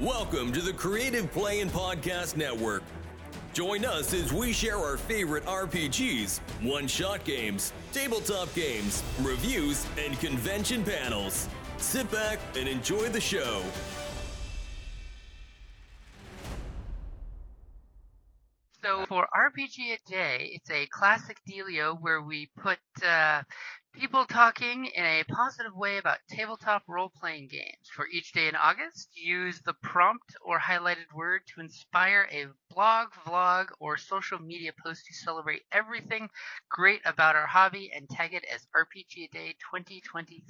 Welcome to the Creative Play and Podcast Network. Join us as we share our favorite RPGs, one shot games, tabletop games, reviews, and convention panels. Sit back and enjoy the show. So for RPG a Day, it's a classic dealio where we put uh, people talking in a positive way about tabletop role-playing games. For each day in August, use the prompt or highlighted word to inspire a blog, vlog, or social media post to celebrate everything great about our hobby and tag it as RPG Day 2023.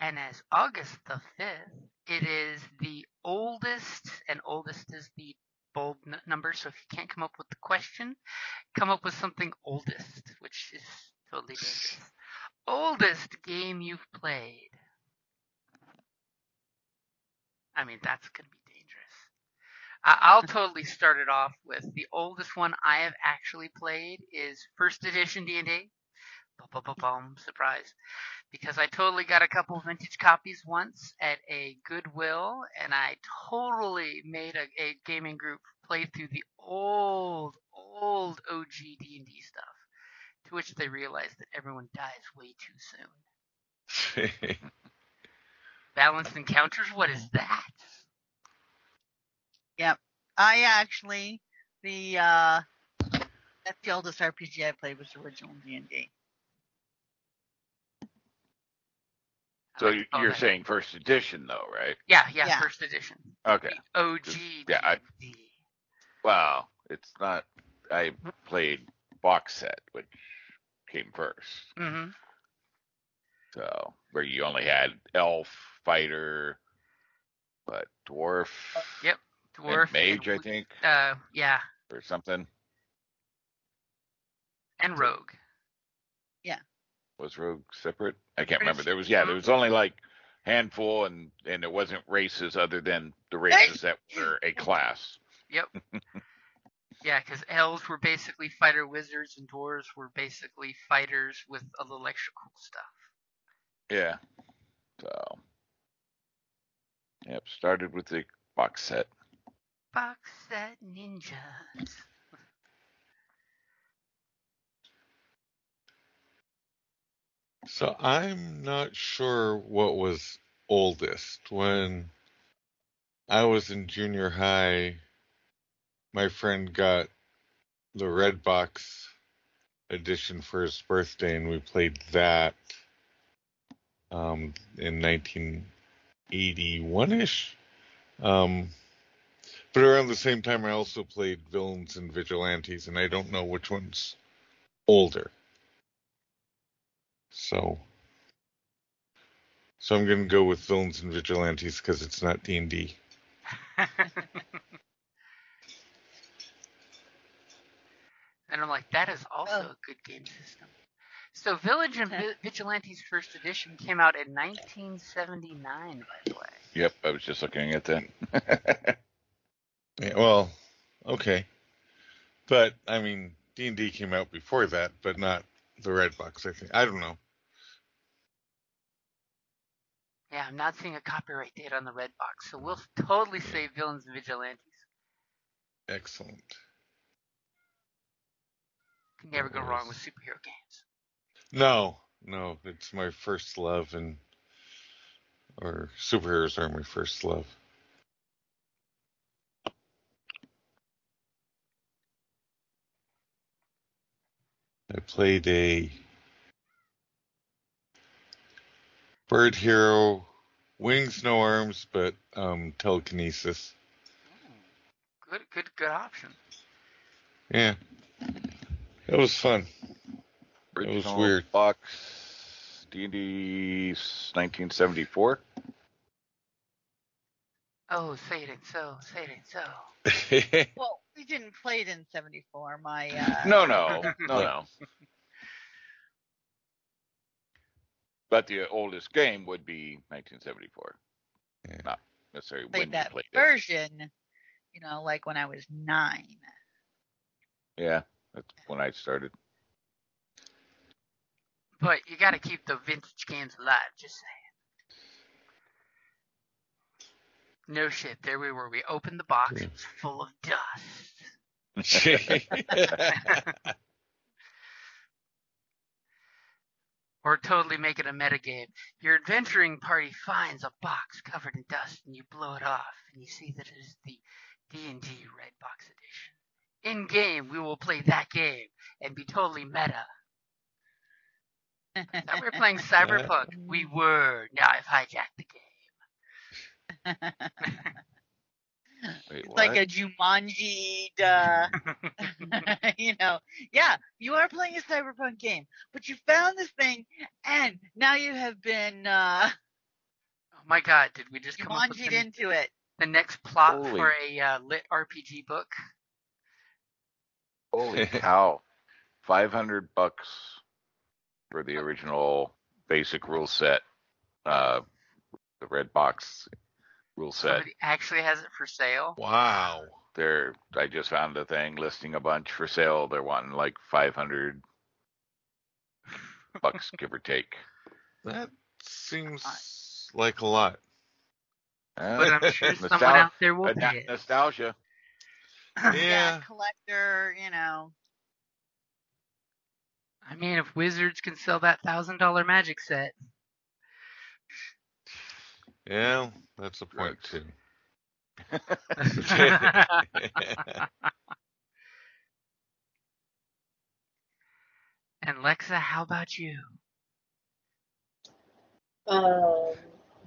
And as August the 5th, it is the oldest, and oldest is the bold n- number. So if you can't come up with the question, come up with something oldest, which is totally dangerous. Oldest game you've played. I mean, that's gonna be dangerous. I'll totally start it off with the oldest one I have actually played is first edition D&D. Bum, surprise. Because I totally got a couple vintage copies once at a Goodwill, and I totally made a, a gaming group play through the old, old OG D&D stuff. To which they realize that everyone dies way too soon. Balanced encounters? What is that? Yep. I actually the uh that's the oldest RPG I played was original D and D. So you- like- you're that- saying first edition though, right? Yeah, yeah, Yeah. first edition. Okay. The OG Just- yeah, I- D&D. Well, it's not. I played box set, which came first. mm-hmm. So where you only had elf, fighter, but dwarf, Yep. and Dwarf. mage, I think, Uh, yeah, or something. and rogue. Yeah. Was rogue separate? I can't Pretty remember. There was yeah, there was only like handful, and and it wasn't races other than the races that were a class. Yep. yeah, because elves were basically fighter wizards, and dwarves were basically fighters with a little extra cool stuff. Yeah. So. Yep. Started with the box set. Box set ninjas. So I'm not sure what was oldest. When I was in junior high, my friend got the red box edition for his birthday, and we played that um, in 1981 ish. Um, but around the same time, I also played Villains and Vigilantes, and I don't know which one's older. So, so I'm gonna go with Villains and Vigilantes because it's not D D and I'm like, that is also Oh. a good game system. So Villains and Vi- Vigilantes First Edition came out in 1979, by the way. Yep. I was just looking at that. Yeah, well, okay, but I mean D and D came out before that, but not the red box. I think I don't know. Yeah, I'm not seeing a copyright date on the red box, so we'll totally say Villains and Vigilantes. Excellent. Can never go wrong with superhero games. No, no, it's my first love, and or superheroes are my first love. I played a bird hero, wings no arms, but um, telekinesis. Good, good, good option. Yeah, it was fun. It was weird. Box D&D 1974. Oh, say it so, say it so. Well, we didn't play it in '74. My uh, No, no, no, no. But the oldest game would be 1974. Yeah. Not necessarily when played you that played it. version. You know, like when I was nine. Yeah, that's when I started. But you got to keep the vintage games alive. Just saying. No shit. There we were. We opened the box. It was full of dust. Or totally make it a metagame. Your adventuring party finds a box covered in dust, and you blow it off, and you see that it is the D&D Red Box Edition. In game, we will play that game and be totally meta. Now we're playing Cyberpunk. We were. Now I've hijacked the game. Wait, It's like a Jumanji, uh, you know. Yeah, you are playing a cyberpunk game, but you found this thing, and now you have been uh, Oh my god, did we just come up with Jumanji'd the, into it. the next plot Holy. for a uh, lit RPG book? Holy cow. 500 bucks for the original basic rule set. Uh, the red box rule set. Somebody actually has it for sale. wow. They're, I just found a thing listing a bunch for sale. They're wanting like 500 bucks, give or take. That seems like a lot. But I'm sure someone out there will uh, pay it. nostalgia. Yeah. collector, you know. I mean, if Wizards can sell that thousand dollar magic set, Yeah, that's a point Drugs. too. and Lexa, how about you? Um,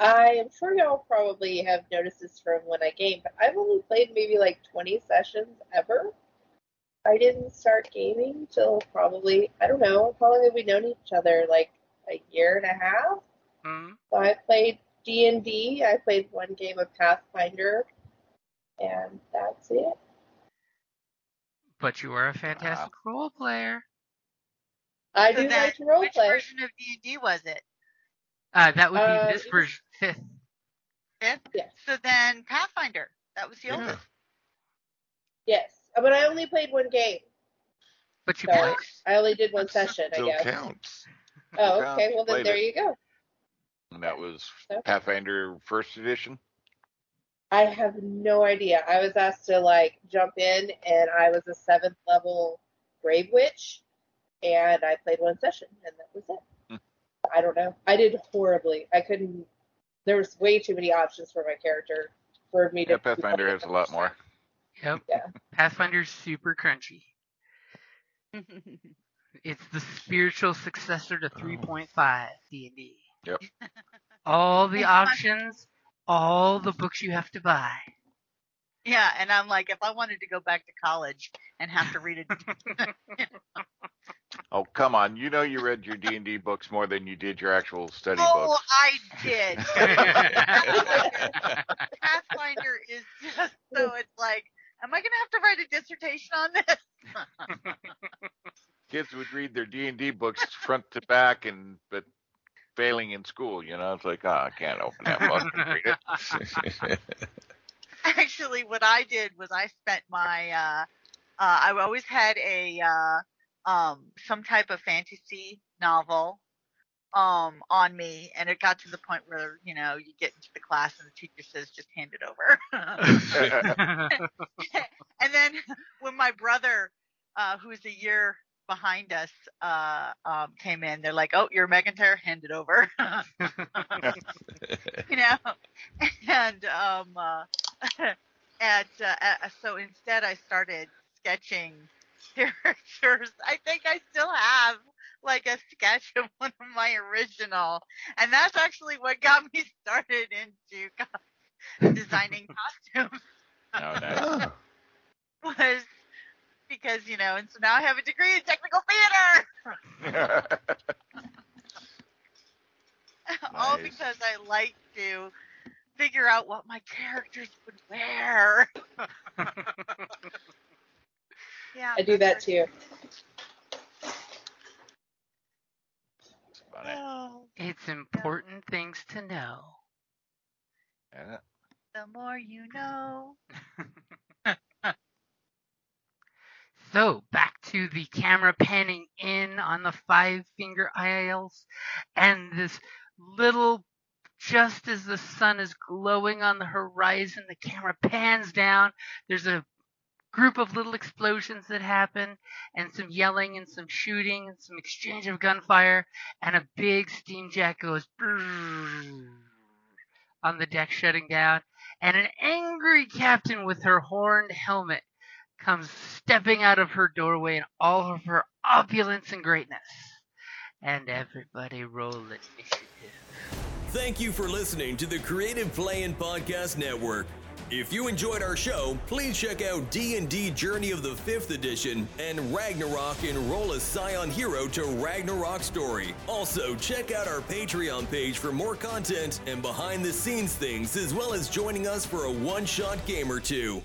I am sure y'all probably have noticed this from when I game, but I've only played maybe like 20 sessions ever. I didn't start gaming till probably, I don't know, how long have we known each other? Like a year and a half? Hmm? So I played D&D, I played one game of Pathfinder, and that's it. But you are a fantastic role player. I So do then, like to roleplay. Which version of D&D was it? Uh, that would be Uh, this version, fifth. Fifth? Yes. So then Pathfinder. That was the Yeah. oldest. Yes. But I only played one game, But you so passed. I only did one That session, I Still guess. counts. Oh, okay. Well, then there it. you go. And that was Okay. Pathfinder first edition. I have no idea. I was asked to like jump in, and I was a seventh level Grave Witch, and I played one session, and that was it. I don't know. I did horribly. I couldn't. There was way too many options for my character for me to. Yeah, Pathfinder has a lot more. Yep. Yeah. Pathfinder's super crunchy. It's the spiritual successor to 3.5 D&D. Yep. All the options, all the books you have to buy. yeah, and I'm like, if I wanted to go back to college and have to read it, Oh come on! You know you read your D and D books more than you did your actual study oh, books. I did. Pathfinder is just so it's like, am I gonna have to write a dissertation on this? Kids would read their D and D books front to back, and but failing in school. You know, it's like, ah, I can't open that book and read it. Actually, what I did was I spent my, uh, uh, I always had a, uh, um, some type of fantasy novel, um, on me, and it got to the point where, you know, you get into the class and the teacher says, just hand it over. and then when my brother, uh, who's a year behind us, uh, um, came in, they're like, oh, you're McIntyre, hand it over. you know, and um, uh, and uh, uh, so instead I started sketching characters. I think I still have like a sketch of one of my original, and that's actually what got me started into co- designing costumes Oh, nice. Was because you know, and so now I have a degree in technical theater. All because I like to figure out what my characters would wear. Yeah, I do that too. Oh, it's important things to know. Yeah. the more you know. So back to the camera panning in on the five finger isles and this little just as the sun is glowing on the horizon, the camera pans down. There's a group of little explosions that happen, and some yelling, and some shooting, and some exchange of gunfire, and a big steam jet goes on the deck shutting down, and an angry captain with her horned helmet comes stepping out of her doorway in all of her opulence and greatness. And everybody roll initiative. Thank you for listening to the Creative Play and Podcast Network. If you enjoyed our show, please check out D&D Journey of the 5th Edition and Ragnarok Enroll a Scion Hero to Ragnarok Story. Also, check out our Patreon page for more content and behind-the-scenes things, as well as joining us for a one-shot game or two.